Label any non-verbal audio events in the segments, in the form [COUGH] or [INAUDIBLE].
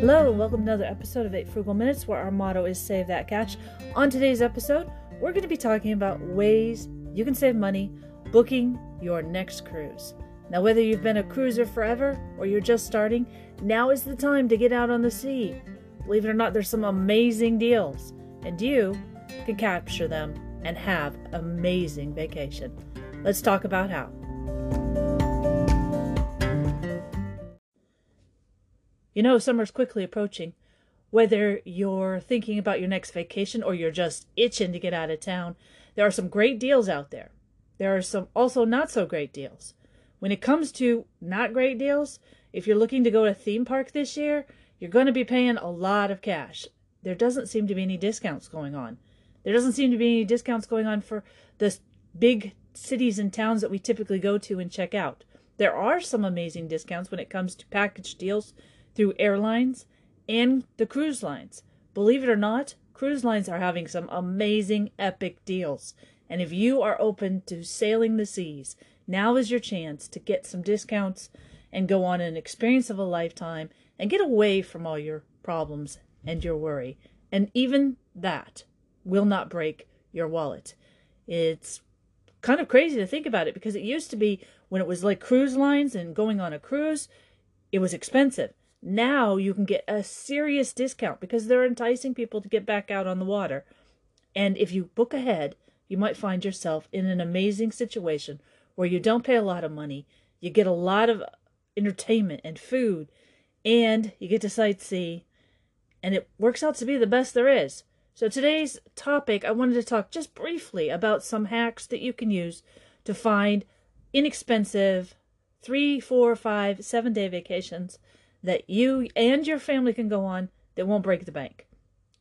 Hello, and welcome to another episode of 8 Frugal Minutes, where our motto is Save That Cash. On today's episode, we're going to be talking about ways you can save money booking your next cruise. Now, whether you've been a cruiser forever or you're just starting, now is the time to get out on the sea. Believe it or not, there's some amazing deals, and you can capture them and have amazing vacation. Let's talk about how. You know, summer's quickly approaching. Whether you're thinking about your next vacation or you're just itching to get out of town, there are some great deals out there. There are some also not so great deals. When it comes to not great deals, if you're looking to go to a theme park this year, you're going to be paying a lot of cash. There doesn't seem to be any discounts going on. There doesn't seem to be any discounts going on for the big cities and towns that we typically go to and check out. There are some amazing discounts when it comes to package deals through airlines and the cruise lines. Believe it or not, cruise lines are having some amazing, epic deals. And if you are open to sailing the seas, now is your chance to get some discounts and go on an experience of a lifetime and get away from all your problems and your worry. And even that will not break your wallet. It's kind of crazy to think about it because it used to be when it was like cruise lines and going on a cruise, it was expensive. Now you can get a serious discount because they're enticing people to get back out on the water. And if you book ahead, you might find yourself in an amazing situation where you don't pay a lot of money, you get a lot of entertainment and food, and you get to sightsee, and it works out to be the best there is. So today's topic, I wanted to talk just briefly about some hacks that you can use to find inexpensive three, four, five, seven day vacations that you and your family can go on that won't break the bank.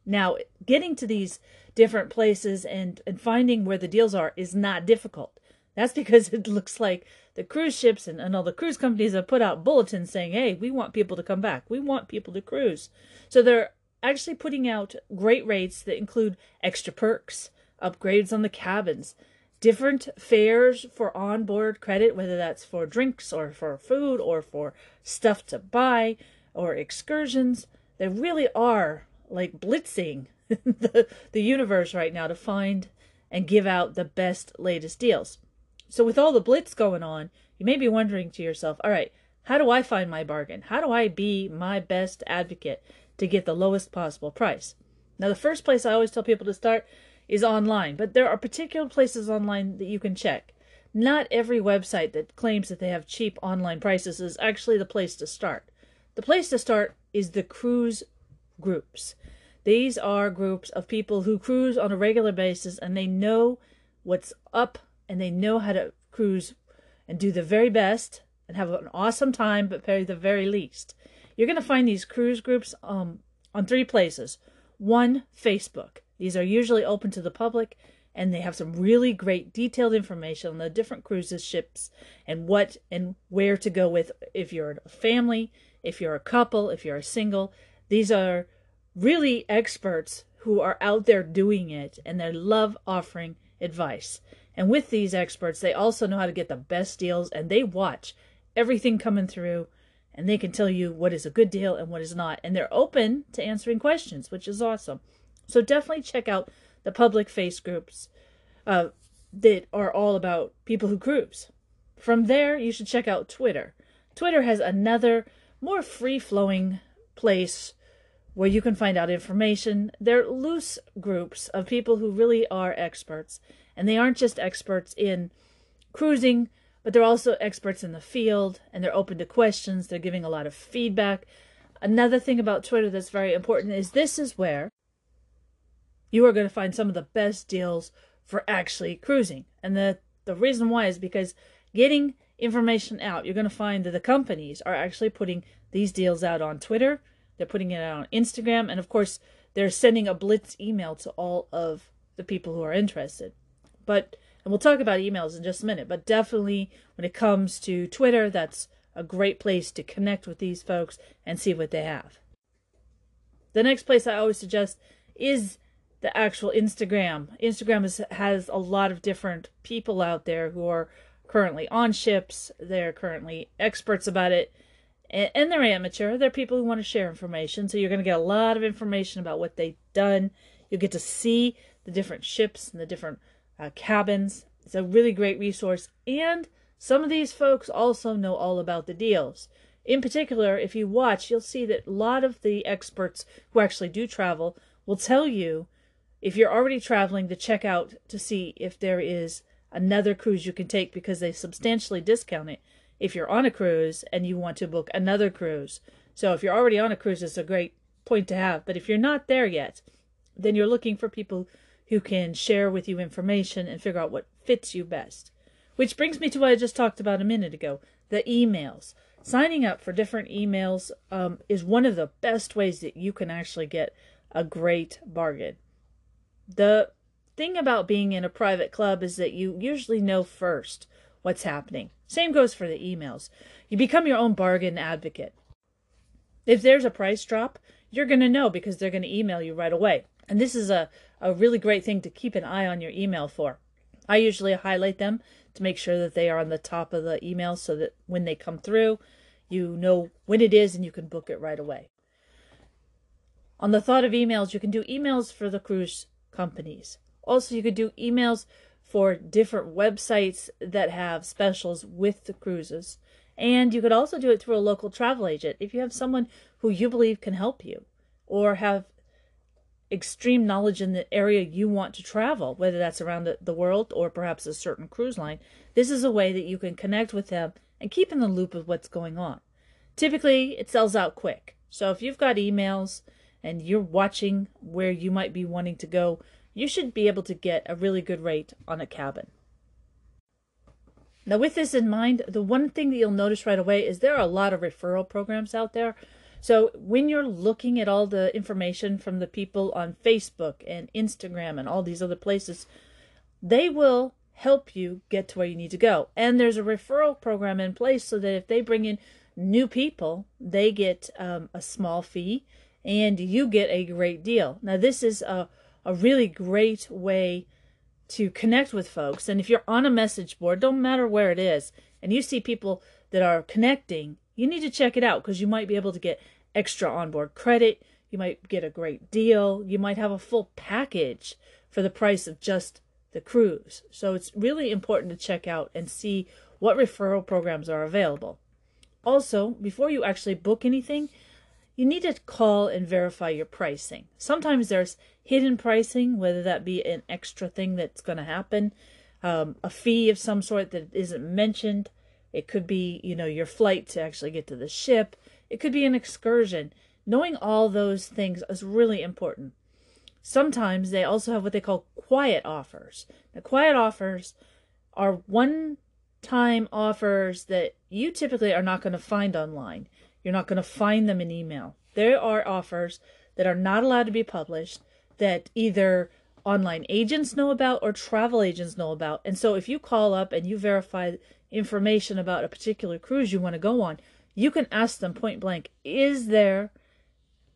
Now, getting to these different places and, and finding where the deals are is not difficult. That's [LAUGHS] because it looks like the cruise ships and, and all the cruise companies have put out bulletins saying, hey, we want people to come back. We want people to cruise. So they're actually putting out great rates that include extra perks, upgrades on the cabins, different fares for onboard credit, whether that's for drinks or for food or for stuff to buy or excursions. They really are like blitzing [LAUGHS] the, the universe right now to find and give out the best, latest deals. So, with all the blitz going on, you may be wondering to yourself, all right, how do I find my bargain? How do I be my best advocate to get the lowest possible price? Now, the first place I always tell people to start is online, but there are particular places online that you can check. Not every website that claims that they have cheap online prices is actually the place to start. The place to start is the cruise groups. These are groups of people who cruise on a regular basis and they know what's up and they know how to cruise and do the very best and have an awesome time but pay the very least. You're going to find these cruise groups um, on three places. One, Facebook. These are usually open to the public and they have some really great detailed information on the different cruises ships and what and where to go with if you're a family, if you're a couple, if you're a single. These are really experts who are out there doing it and they love offering advice. And with these experts, they also know how to get the best deals and they watch everything coming through and they can tell you what is a good deal and what is not. And they're open to answering questions, which is awesome. So definitely check out the public face groups uh, that are all about people who cruise. From there, you should check out Twitter. Twitter has another more free flowing place where you can find out information. They're loose groups of people who really are experts, and they aren't just experts in cruising, but they're also experts in the field and they're open to questions. They're giving a lot of feedback. Another thing about Twitter that's very important is this is where you are going to find some of the best deals for actually cruising. And the, the reason why is because getting information out, you're going to find that the companies are actually putting these deals out on Twitter, they're putting it out on Instagram, and of course, they're sending a blitz email to all of the people who are interested. But, and we'll talk about emails in just a minute, but definitely when it comes to Twitter, that's a great place to connect with these folks and see what they have. The next place I always suggest is the actual Instagram. Instagram is, has a lot of different people out there who are currently on ships. They're currently experts about it. And, and they're amateur. They're people who want to share information. So you're going to get a lot of information about what they've done. You'll get to see the different ships and the different uh, cabins. It's a really great resource. And some of these folks also know all about the deals. In particular, if you watch, you'll see that a lot of the experts who actually do travel will tell you if you're already traveling to check out to see if there is another cruise you can take because they substantially discount it if you're on a cruise and you want to book another cruise. So if you're already on a cruise, it's a great point to have. But if you're not there yet, then you're looking for people who can share with you information and figure out what fits you best. Which brings me to what I just talked about a minute ago the emails. Signing up for different emails um, is one of the best ways that you can actually get a great bargain. The thing about being in a private club is that you usually know first what's happening. Same goes for the emails. You become your own bargain advocate. If there's a price drop, you're going to know because they're going to email you right away. And this is a, a really great thing to keep an eye on your email for. I usually highlight them to make sure that they are on the top of the email so that when they come through, you know when it is and you can book it right away. On the thought of emails, you can do emails for the cruise companies. Also, you could do emails for different websites that have specials with the cruises. And you could also do it through a local travel agent if you have someone who you believe can help you or have extreme knowledge in the area you want to travel, whether that's around the, the world or perhaps a certain cruise line. This is a way that you can connect with them and keep in the loop of what's going on. Typically, it sells out quick. So if you've got emails and you're watching where you might be wanting to go, you should be able to get a really good rate on a cabin. Now, with this in mind, the one thing that you'll notice right away is there are a lot of referral programs out there. So, when you're looking at all the information from the people on Facebook and Instagram and all these other places, they will help you get to where you need to go. And there's a referral program in place so that if they bring in new people, they get um, a small fee and you get a great deal. Now, this is a, a really great way to connect with folks. And if you're on a message board, don't matter where it is, and you see people that are connecting, you need to check it out because you might be able to get extra onboard credit. You might get a great deal. You might have a full package for the price of just the cruise. So it's really important to check out and see what referral programs are available. Also, before you actually book anything, you need to call and verify your pricing. Sometimes there's hidden pricing, whether that be an extra thing that's going to happen, um, a fee of some sort that isn't mentioned. It could be, you know, your flight to actually get to the ship. It could be an excursion. Knowing all those things is really important. Sometimes they also have what they call quiet offers. The quiet offers are one time offers that you typically are not going to find online. You're not going to find them in email. There are offers that are not allowed to be published that either online agents know about or travel agents know about. And so if you call up and you verify information about a particular cruise you want to go on, you can ask them point blank, is there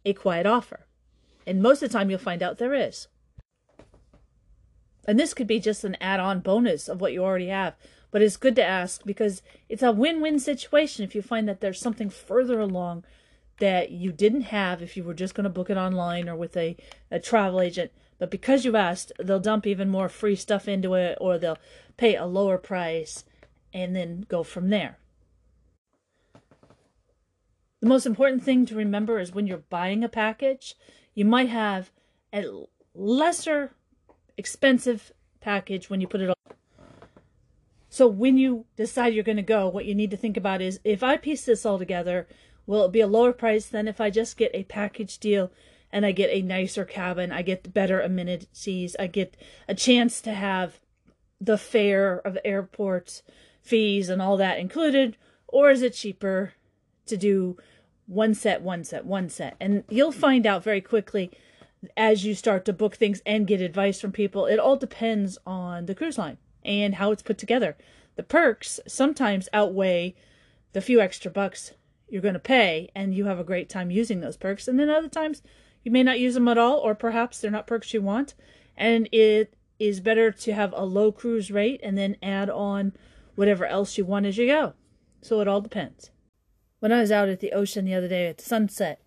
a quiet offer? And most of the time you'll find out there is. And this could be just an add on bonus of what you already have. But it's good to ask because it's a win win situation if you find that there's something further along that you didn't have if you were just going to book it online or with a, a travel agent. But because you asked, they'll dump even more free stuff into it or they'll pay a lower price and then go from there. The most important thing to remember is when you're buying a package, you might have a lesser expensive package when you put it on so when you decide you're going to go, what you need to think about is if I piece this all together, will it be a lower price than if I just get a package deal and I get a nicer cabin, I get better amenities, I get a chance to have the fare of airport fees and all that included, or is it cheaper to do one set, one set, one set? And you'll find out very quickly as you start to book things and get advice from people. It all depends on the cruise line and how it's put together. The perks sometimes outweigh the few extra bucks you're going to pay, and you have a great time using those perks. And then other times you may not use them at all, or perhaps they're not perks you want, and it is better to have a low cruise rate and then add on whatever else you want as you go. So it all depends. When I was out at the ocean the other day at sunset,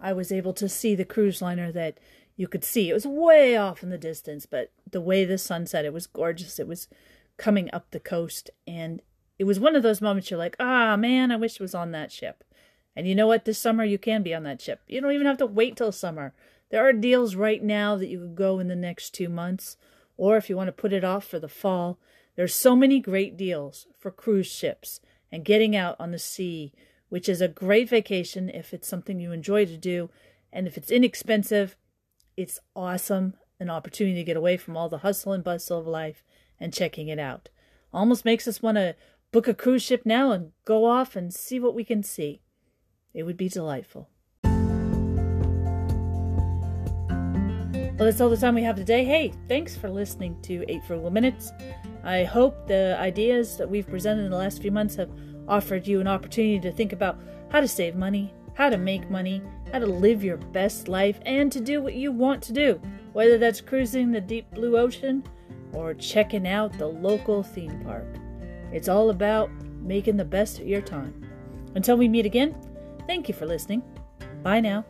I was able to see the cruise liner that you could see. It was way off in the distance, but the way the sun set, it was gorgeous. It was coming up the coast, and it was one of those moments you're like, ah, man, I wish it was on that ship. And you know what? This summer you can be on that ship. You don't even have to wait till summer. There are deals right now that you could go in the next two months, or if you want to put it off for the fall. There's so many great deals for cruise ships and getting out on the sea, which is a great vacation if it's something you enjoy to do. And if it's inexpensive, it's awesome. An opportunity to get away from all the hustle and bustle of life and checking it out. Almost makes us want to book a cruise ship now and go off and see what we can see. It would be delightful. Well, that's all the time we have today. Hey, thanks for listening to Eight Frugal Minutes. I hope the ideas that we've presented in the last few months have offered you an opportunity to think about how to save money, how to make money, how to live your best life, and to do what you want to do, whether that's cruising the deep blue ocean or checking out the local theme park. It's all about making the best of your time. Until we meet again, thank you for listening. Bye now.